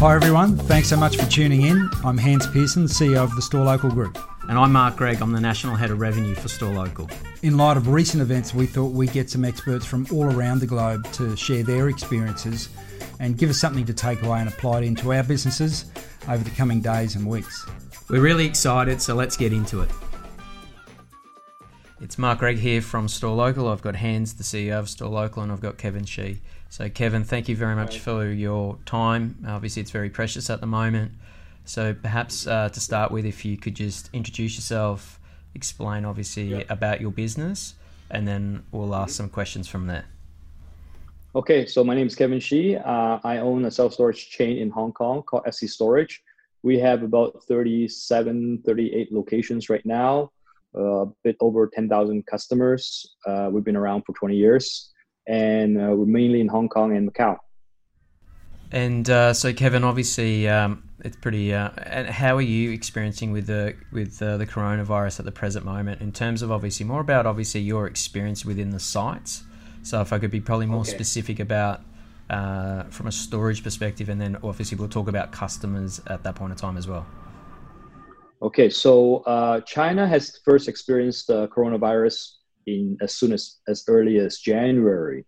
Hi everyone, thanks so much for tuning in. I'm Hans Pearson, CEO of the Store Local Group. And I'm Mark Gregg, I'm the National Head of Revenue for Store Local. In light of recent events, we thought we'd get some experts from all around the globe to share their experiences and give us something to take away and apply it into our businesses over the coming days and weeks. We're really excited, so let's get into it. It's Mark Gregg here from Store Local. I've got Hans, the CEO of Store Local, and I've got Kevin Shee. So, Kevin, thank you very much for your time. Obviously, it's very precious at the moment. So, perhaps uh, to start with, if you could just introduce yourself, explain obviously yep. about your business, and then we'll ask some questions from there. Okay, so my name is Kevin Shee. Uh, I own a self storage chain in Hong Kong called SC Storage. We have about 37, 38 locations right now a bit over 10,000 customers. Uh, we've been around for 20 years, and uh, we're mainly in Hong Kong and Macau. And uh, so, Kevin, obviously, um, it's pretty. Uh, and how are you experiencing with the with uh, the coronavirus at the present moment? In terms of obviously more about obviously your experience within the sites. So, if I could be probably more okay. specific about uh, from a storage perspective, and then obviously we'll talk about customers at that point in time as well. Okay, so uh, China has first experienced the coronavirus in as soon as as early as January,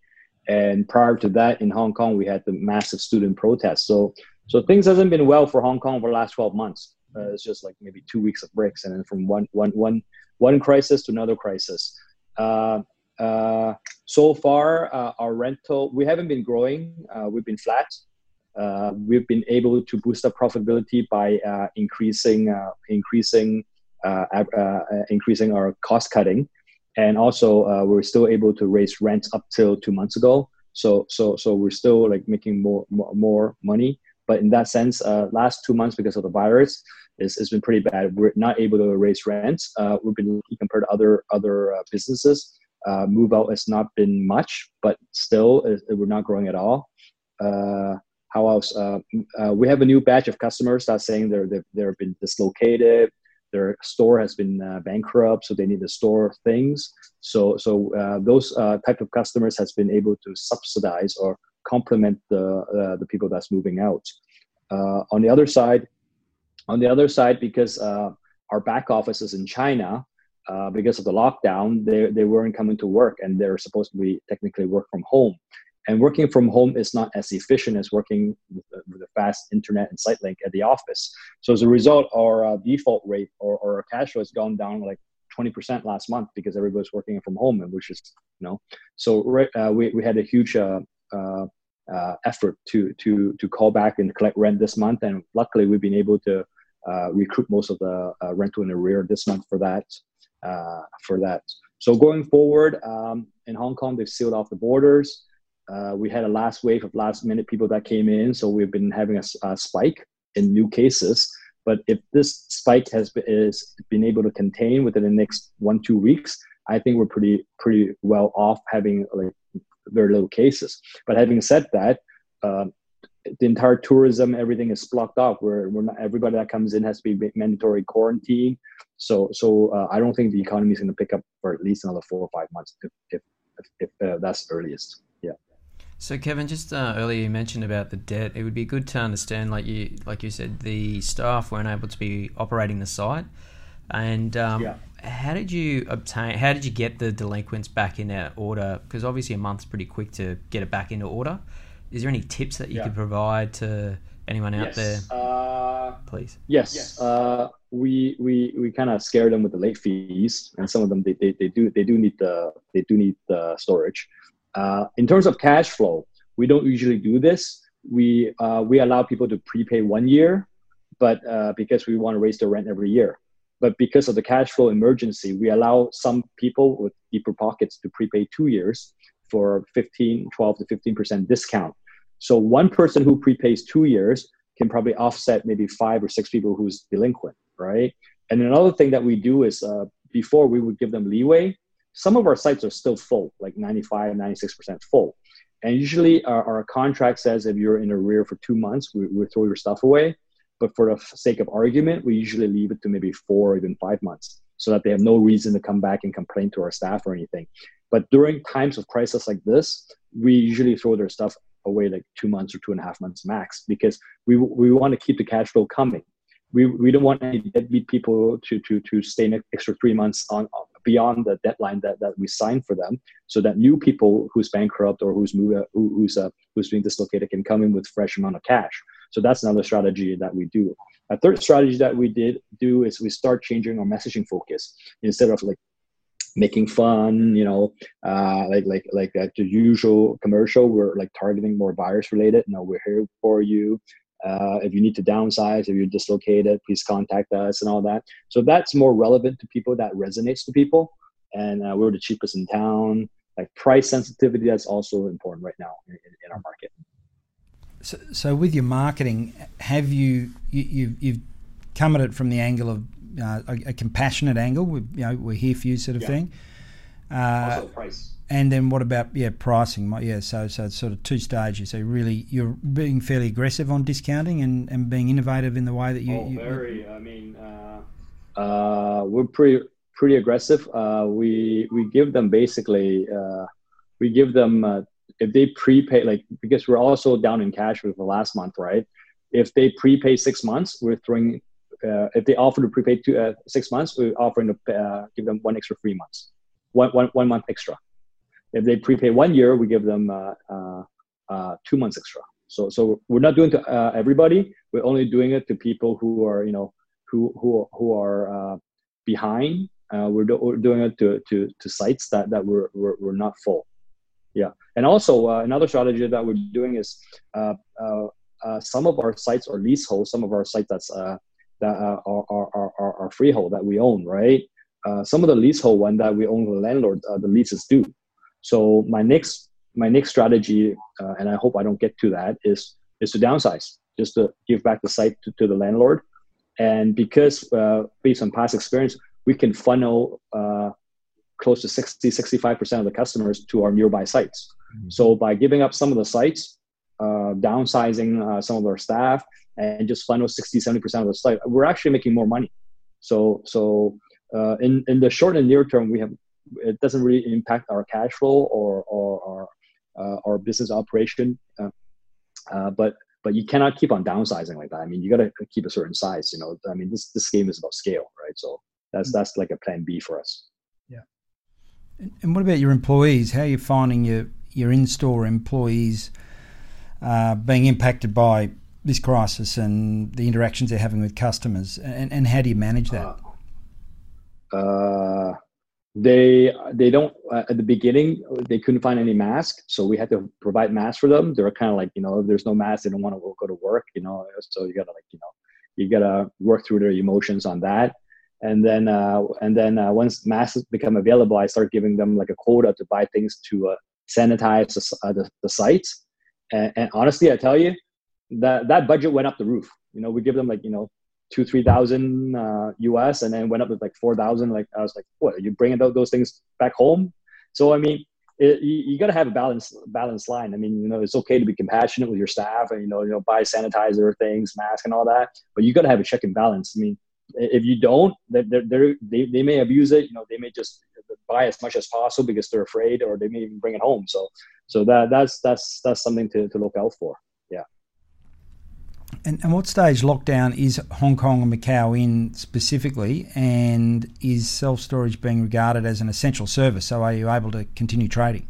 and prior to that, in Hong Kong, we had the massive student protests. So so things hasn't been well for Hong Kong for the last twelve months. Uh, it's just like maybe two weeks of breaks, and then from one one one one crisis to another crisis. Uh, uh, so far, uh, our rental we haven't been growing. Uh, we've been flat uh, we've been able to boost up profitability by uh, increasing increasing increasing our cost cutting, and also we're still able to raise rents up till two months ago. So so so we're still like making more more, more money. But in that sense, last two months because of the virus, it's, it's been pretty bad. We're not able to raise rents. we've been compared to other other businesses. Move out has not been much, but still, it, we're not growing at all. Uh, how else? Uh, uh, we have a new batch of customers that saying they're they've, they've been dislocated. Their store has been uh, bankrupt, so they need to store things. So so uh, those uh, type of customers has been able to subsidize or complement the uh, the people that's moving out. on the other side, on the other side, because our back office is in China, because of the lockdown, they, they weren't coming to work and they're supposed to be technically work from home. And working from home is not as efficient as working with a, with a fast internet and SiteLink at the office. So as a result, our uh, default rate or, or our cash flow has gone down like 20% last month because everybody's working from home, and which is you know, so uh, we we had a huge uh, uh, uh, effort to to to call back and collect rent this month, and luckily we've been able to uh, recruit most of the rental in arrear this month for that for that. So going forward, um, in Hong Kong, they've sealed off the borders. Uh, we had a last wave of last minute people that came in, so we've been having a, a spike in new cases. But if this spike has been, is been able to contain within the next one two weeks, I think we're pretty pretty well off having like very little cases. But having said that, uh, the entire tourism everything is blocked off. Where we're not everybody that comes in has to be mandatory quarantine. So so uh, I don't think the economy is going to pick up for at least another four or five months if if, if, uh, that's earliest. Yeah. So, Kevin, just uh, earlier you mentioned about the debt. It would be good to understand, like you, like you said, the staff weren't able to be operating the site, and um, yeah. how did you obtain? How did you get the delinquents back in their order? Because obviously a month's pretty quick to get it back into order. Is there any tips that you yeah. could provide to anyone out yes. there? Uh, Please. Yes. yes. Uh, we we we kind of scare them with the late fees, and some of them they, they, they do they do need the they do need the storage. Uh, in terms of cash flow, we don't usually do this. We uh, we allow people to prepay one year, but uh, because we want to raise the rent every year. But because of the cash flow emergency, we allow some people with deeper pockets to prepay two years for 15, 12 to 15% discount. So one person who prepays two years can probably offset maybe five or six people who's delinquent, right? And another thing that we do is uh, before we would give them leeway, some of our sites are still full, like 95, 96% full. And usually our, our contract says if you're in arrear for two months, we, we throw your stuff away. but for the sake of argument, we usually leave it to maybe four or even five months so that they have no reason to come back and complain to our staff or anything. But during times of crisis like this, we usually throw their stuff away like two months or two and a half months max because we, we want to keep the cash flow coming. We, we don't want any deadbeat people to, to, to stay an extra three months on beyond the deadline that, that we signed for them so that new people who's bankrupt or who's move, who, who's uh, who's being dislocated can come in with fresh amount of cash so that's another strategy that we do a third strategy that we did do is we start changing our messaging focus instead of like making fun you know uh, like like like uh, the usual commercial we're like targeting more virus related no we're here for you uh, if you need to downsize, if you're dislocated, please contact us and all that. So that's more relevant to people. That resonates to people, and uh, we're the cheapest in town. Like price sensitivity, that's also important right now in, in our market. So, so with your marketing, have you, you you've, you've come at it from the angle of uh, a, a, compassionate angle? We, you know, we're here for you, sort of yeah. thing. Uh, also price and then what about yeah pricing? Yeah, so so it's sort of two stages. So really, you're being fairly aggressive on discounting and, and being innovative in the way that you. Oh, you, very. You, I mean, uh, uh, we're pretty pretty aggressive. Uh, we we give them basically uh, we give them uh, if they prepay like because we're also down in cash with the last month, right? If they prepay six months, we're throwing. Uh, if they offer to prepay two, six months, we're offering to give them one extra three months, one, one, one month extra. If they prepay one year, we give them uh, uh, uh, two months extra. So, so we're not doing to everybody. We're only doing it to people who are, you know, who who who are behind. we're, do, we're doing it to, to, to sites that, that were, were, were not full. Yeah, and also uh, another strategy that we're doing is uh, uh, some of our sites are leasehold, some of our sites that's that are, are, are, are, freehold that we own, right? some of the leasehold one that we own the landlord, the leases do. So my next my next strategy, uh, and I hope I don't get to that, is is to downsize, just to give back the site to, to the landlord. And because uh, based on past experience, we can funnel uh, close to 60, 65% of the customers to our nearby sites. Mm-hmm. So by giving up some of the sites, uh, downsizing uh, some of our staff, and just funnel 60, 70% of the site, we're actually making more money. So, so uh, in, in the short and near term, we have it doesn't really impact our cash flow or or, uh, our business operation. Uh, uh, but but you cannot keep on downsizing like that. I mean, you got to keep a certain size. You know, I mean, this this game is about scale, right? So that's mm-hmm. that's like a plan B for us. Yeah. And what about your employees? How are you finding your your in store employees uh, being impacted by this crisis and the interactions they're having with customers? And, and how do you manage that? Uh, uh they they don't uh, at the beginning they couldn't find any mask so we had to provide masks for them they were kind of like you know if there's no mask they don't want to go to work you know so you gotta like you know you gotta work through their emotions on that and then uh, and then uh, once masks become available i start giving them like a quota to buy things to uh, sanitize the, the, the sites and, and honestly i tell you that that budget went up the roof you know we give them like you know two three thousand uh, US, and then went up to like four thousand. Like I was like, what? Are you bringing those things back home? So I mean, it, you, you got to have a balance balance line. I mean, you know, it's okay to be compassionate with your staff, and you know, you know, buy sanitizer things, mask, and all that. But you got to have a check and balance. I mean, if you don't, they're, they're, they they may abuse it. You know, they may just buy as much as possible because they're afraid, or they may even bring it home. So so that that's that's that's something to to look out for. And, and what stage lockdown is Hong Kong and Macau in specifically? And is self storage being regarded as an essential service? So are you able to continue trading?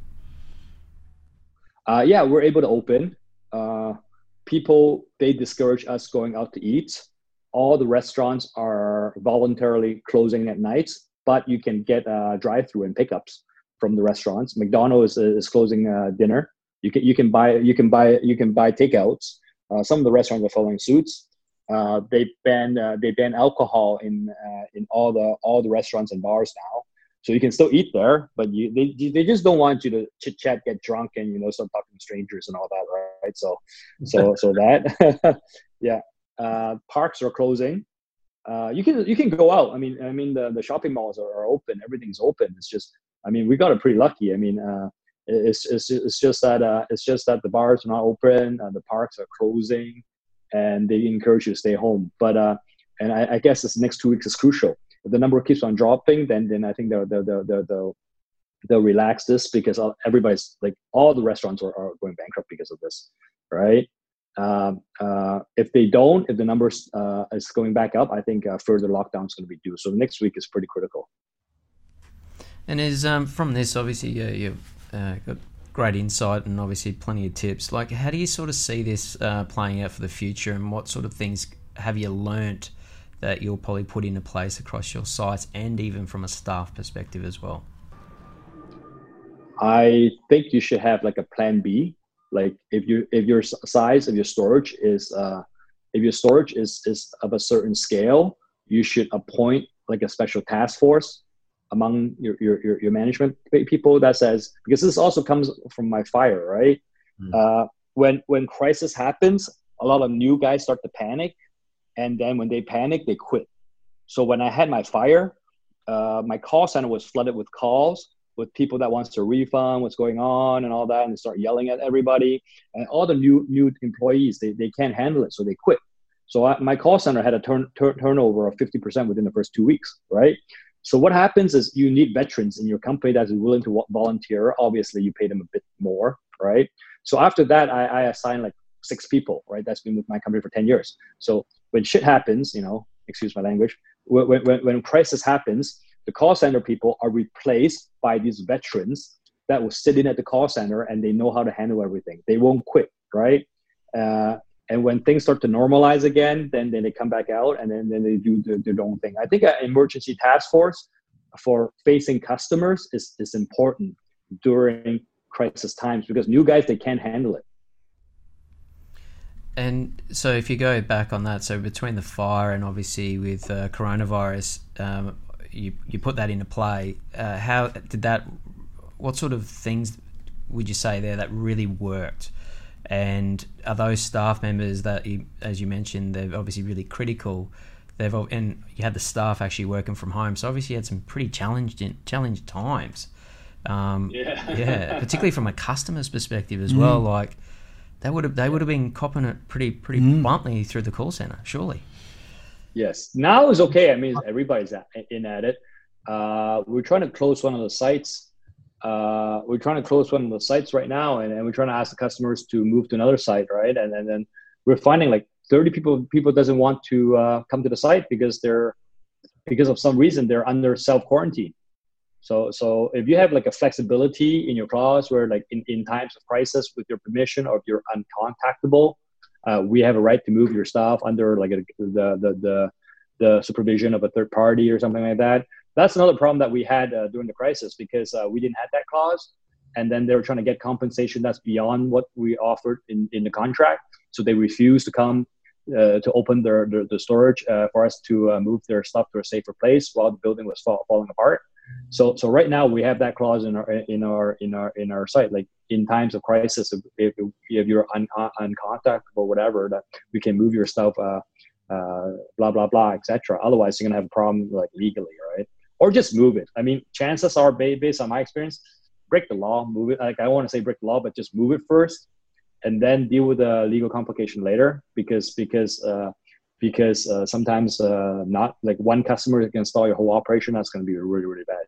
Uh, yeah, we're able to open. Uh, people, they discourage us going out to eat. All the restaurants are voluntarily closing at night, but you can get uh, drive through and pickups from the restaurants. McDonald's is, is closing uh, dinner. You can you can buy you can buy you can buy takeouts uh, some of the restaurants are following suits. Uh, they ban uh, they ban alcohol in uh, in all the all the restaurants and bars now. So you can still eat there, but you they, they just don't want you to chit chat, get drunk, and you know start talking to strangers and all that, right? So so so that yeah. Uh, parks are closing. Uh, you can you can go out. I mean I mean the, the shopping malls are, are open. Everything's open. It's just I mean we got it pretty lucky. I mean it's, it's, it's just that uh, it's just that the bars are not open, uh, the parks are closing, and they encourage you to stay home. But uh, and I, I guess this next two weeks is crucial. If the number keeps on dropping, then then I think they'll they'll they'll, they'll, they'll relax this because everybody's like all the restaurants are, are going bankrupt because of this, right? Um, uh, if they don't, if the numbers uh, is going back up, I think uh, further lockdown is going to be due. So next week is pretty critical. And is um, from this obviously you've uh, got great insight and obviously plenty of tips. Like, how do you sort of see this uh, playing out for the future, and what sort of things have you learnt that you'll probably put into place across your sites, and even from a staff perspective as well? I think you should have like a plan B. Like if you if your size of your storage is uh, if your storage is is of a certain scale, you should appoint like a special task force among your, your, your, management people that says because this also comes from my fire right? Mm. uh, when when crisis happens a lot of new guys start to panic and then when they panic they quit. So when i had my fire uh, my call center was flooded with calls with people that wants to refund what's going on and all that and they start yelling at everybody and all the new new employees they, they can't handle it so they quit. So I, my call center had a turn, turn turnover of 50% within the first two weeks right so what happens is you need veterans in your company that is willing to volunteer. Obviously, you pay them a bit more, right? So after that, I, I assign like six people, right? That's been with my company for 10 years. So when shit happens, you know, excuse my language, when, when, when crisis happens, the call center people are replaced by these veterans that will sit in at the call center and they know how to handle everything. They won't quit, right? Uh, and when things start to normalize again then then they come back out and then, then they do their, their own thing. I think an emergency task force for facing customers is, is important during crisis times because new guys they can't handle it. And so if you go back on that so between the fire and obviously with uh, coronavirus um, you, you put that into play uh, how did that what sort of things would you say there that really worked and are those staff members that, you, as you mentioned, they're obviously really critical. They've and you had the staff actually working from home, so obviously you had some pretty challenged challenged times. Um, yeah, yeah, particularly from a customer's perspective as mm. well. Like they would have they would have been copping it pretty pretty mm. bluntly through the call center, surely. Yes, now it's okay. I mean, everybody's in at it. Uh, we're trying to close one of the sites uh, we're trying to close one of the sites right now and, and we're trying to ask the customers to move to another site right? And, and then we're finding like 30 people people doesn't want to uh, come to the site because they're because of some reason they're under self quarantine so so if you have like a flexibility in your clause where like in, in times of crisis with your permission or if you're uncontactable uh, we have a right to move your stuff under like a, the, the the the supervision of a third party or something like that that's another problem that we had uh, during the crisis because uh, we didn't have that clause. And then they were trying to get compensation that's beyond what we offered in, in the contract. So they refused to come uh, to open their, their, the storage uh, for us to uh, move their stuff to a safer place while the building was fall, falling apart. So so right now we have that clause in our in our in our in our site. Like in times of crisis if, if, you're un, uncontactable whatever that we can move your stuff uh, blah blah blah etc otherwise you're gonna have a problem like legally right or just move it. I mean, chances are, based on my experience, break the law, move it. Like I want to say break the law, but just move it first, and then deal with the legal complication later. Because because uh, because uh, sometimes uh, not like one customer can stall your whole operation. That's going to be really really bad.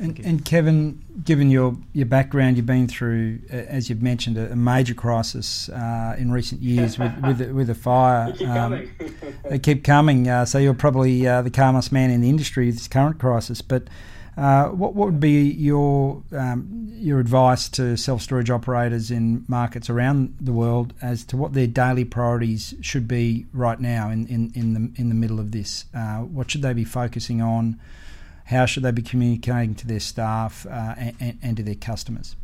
And, and, Kevin, given your, your background, you've been through, as you've mentioned, a, a major crisis uh, in recent years with with, the, with a fire. They keep um, coming. they keep coming. Uh, so you're probably uh, the calmest man in the industry with this current crisis. But uh, what what would be your um, your advice to self storage operators in markets around the world as to what their daily priorities should be right now in, in, in the in the middle of this? Uh, what should they be focusing on? How should they be communicating to their staff uh, and, and, to their customers?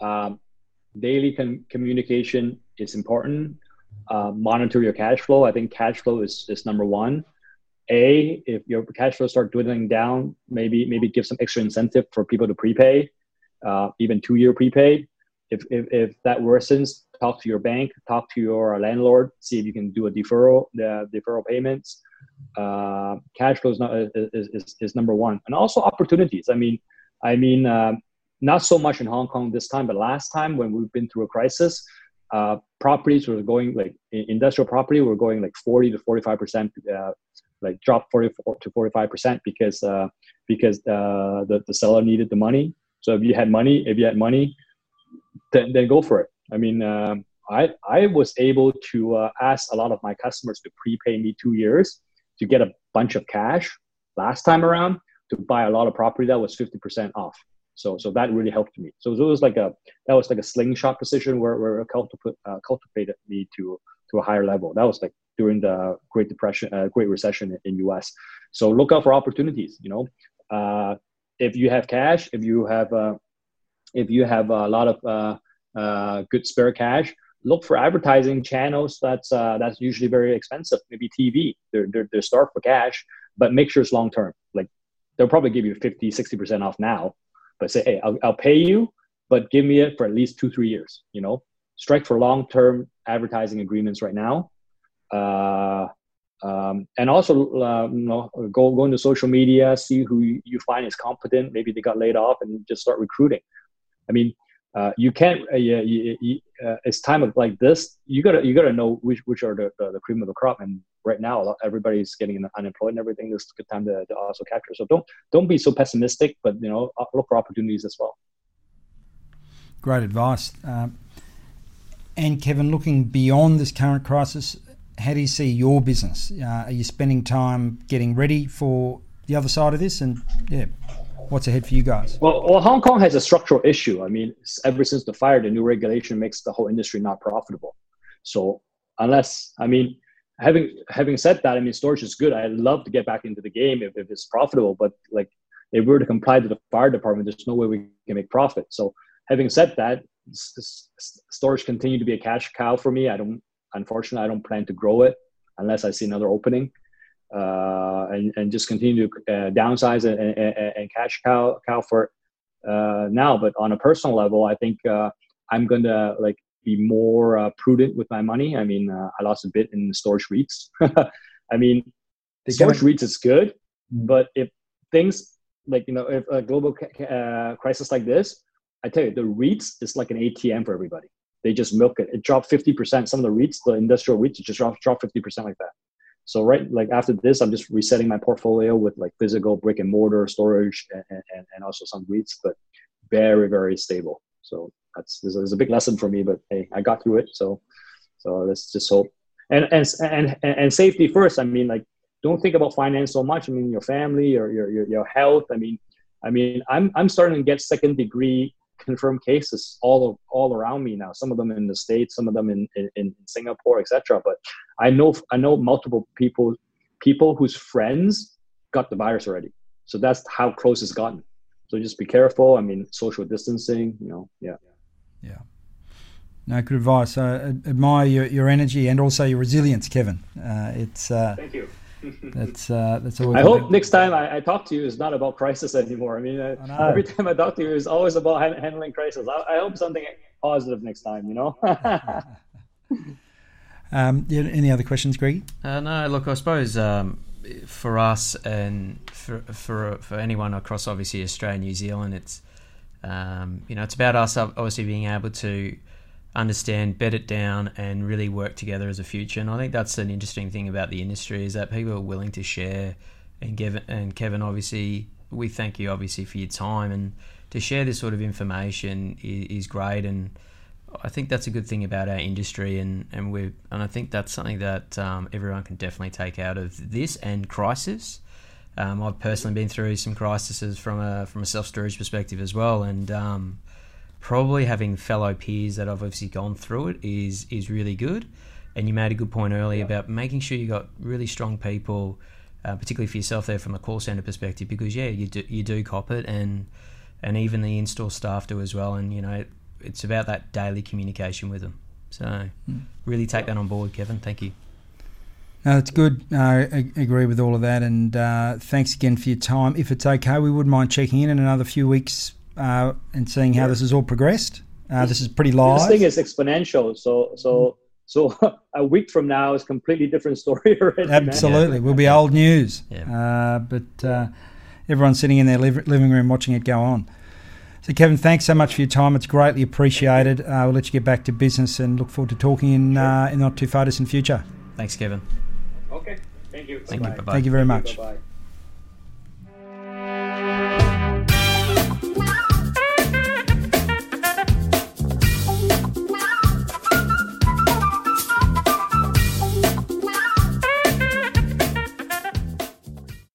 Um, daily com- communication is important. Uh, monitor your cash flow. I think cash flow is, is number one. A, if your cash flow start dwindling down, maybe maybe give some extra incentive for people to prepay, uh, even two year prepaid. If, if, if that worsens, talk to your bank, talk to your landlord, see if you can do a deferral, the deferral payments uh, cash flow is, not, is, is, is, number one. And also opportunities. I mean i mean uh, not so much in Hong Kong this time, but last time when we've been through a crisis, uh, properties were going like industrial property were going like 40 to 45 percent uh, like drop 40 to 45 percent because uh, because uh, the, the seller needed the money. So if you had money if you had money then, then go for it. I mean I, I was able to ask a lot of my customers to prepay me two years to get a bunch of cash last time around to buy a lot of property that was 50% off so so that really helped me. So it was like a that was like a slingshot position where where cultivate, uh, cultivated me to to a higher level. That was like during the Great Depression, uh, Great Recession in, U.S. So look out for opportunities. You know, uh, if you have cash, if you have uh, if you have a lot of uh, uh, good spare cash, look for advertising channels. That's uh, that's usually very expensive. Maybe TV. They're they're, they're starved for cash, but make sure it's long term. Like they'll probably give you 50 60 percent off now but say, hey, I'll, I'll pay you, but give me it for at least two, three years. You know, strike for long-term advertising agreements right now. Uh, um, and also, uh, you know, go go into social media, see who you find is competent. Maybe they got laid off, and just start recruiting. I mean, uh, you can't. Uh, you, you, uh, it's time of like this. You gotta you gotta know which which are the, the, the cream of the crop. And right now, everybody's getting unemployed and everything. This is a good time to, to also capture. So don't don't be so pessimistic, but you know, look for opportunities as well. Great advice. Um, and Kevin, looking beyond this current crisis, how do you see your business? Uh, are you spending time getting ready for the other side of this? And yeah, what's ahead for you guys? Well, well, Hong Kong has a structural issue. I mean, ever since the fire, the new regulation makes the whole industry not profitable. So unless, I mean, having having said that, I mean, storage is good. I'd love to get back into the game if, if it's profitable, but like if we were to comply to the fire department, there's no way we can make profit. So having said that, storage continue to be a cash cow for me. I don't, unfortunately, I don't plan to grow it unless I see another opening uh, and, and just continue to uh, downsize and, and, and, cash cow, cow for uh, now. But on a personal level, I think uh, I'm going to like be more uh, prudent with my money. I mean, uh, I lost a bit in the storage REITs. I mean, the storage REITs is good, but if things like, you know, if a global ca- crisis like this, I tell you, the REITs is like an ATM for everybody. They just milk it. It dropped 50%. Some of the REITs, the industrial REITs, just dropped, dropped 50% like that. So right, like after this, I'm just resetting my portfolio with like physical brick and mortar storage and, and, and also some REITs, but very, very stable. So that's, there's a big lesson for me, but hey, I got through it. So, so let's just hope. And, and, and, and safety first. I mean, like, don't think about finance so much. I mean, your family or your, your, your health. I mean, I mean, I'm, I'm starting to get second degree confirmed cases all of all around me now. Some of them in the states, some of them in in, in Singapore, etc. But I know I know multiple people people whose friends got the virus already. So that's how close it's gotten. So just be careful. I mean, social distancing. You know, yeah. Yeah. No, good advice. I admire your, your energy and also your resilience, Kevin. Uh, it's uh, thank you that's uh, that's always. I hope next time I, I, talk to you is not about crisis anymore. I mean, I, I every time I talk to you is always about handling crisis. I, I, hope something positive next time. You know. um, yeah, any other questions, Greg? Uh, no, look, I suppose um, for us and for for for anyone across obviously Australia, New Zealand, it's um, you know it's about us obviously being able to understand, bed it down, and really work together as a future. And I think that's an interesting thing about the industry is that people are willing to share. And Kevin, and Kevin, obviously, we thank you obviously for your time and to share this sort of information is, is great. And I think that's a good thing about our industry, and and we and I think that's something that um, everyone can definitely take out of this and crisis. Um, I've personally been through some crises from a from a self storage perspective as well, and um, probably having fellow peers that have obviously gone through it is is really good. And you made a good point earlier yeah. about making sure you got really strong people, uh, particularly for yourself there from a call center perspective, because yeah, you do you do cop it, and and even the in-store staff do as well. And you know, it, it's about that daily communication with them. So mm. really take that on board, Kevin. Thank you. No, that's good. I agree with all of that, and uh, thanks again for your time. If it's okay, we wouldn't mind checking in in another few weeks uh, and seeing how this has all progressed. Uh, this is pretty live. This thing is exponential. So so so a week from now is completely different story already. Absolutely, will be old news. Yeah. Uh, but uh, everyone's sitting in their living room watching it go on. So, Kevin, thanks so much for your time. It's greatly appreciated. Uh, we'll let you get back to business and look forward to talking in, uh, in not too far distant future. Thanks, Kevin. Okay. Thank you. Thank you. Bye-bye. Thank you very much. Bye-bye.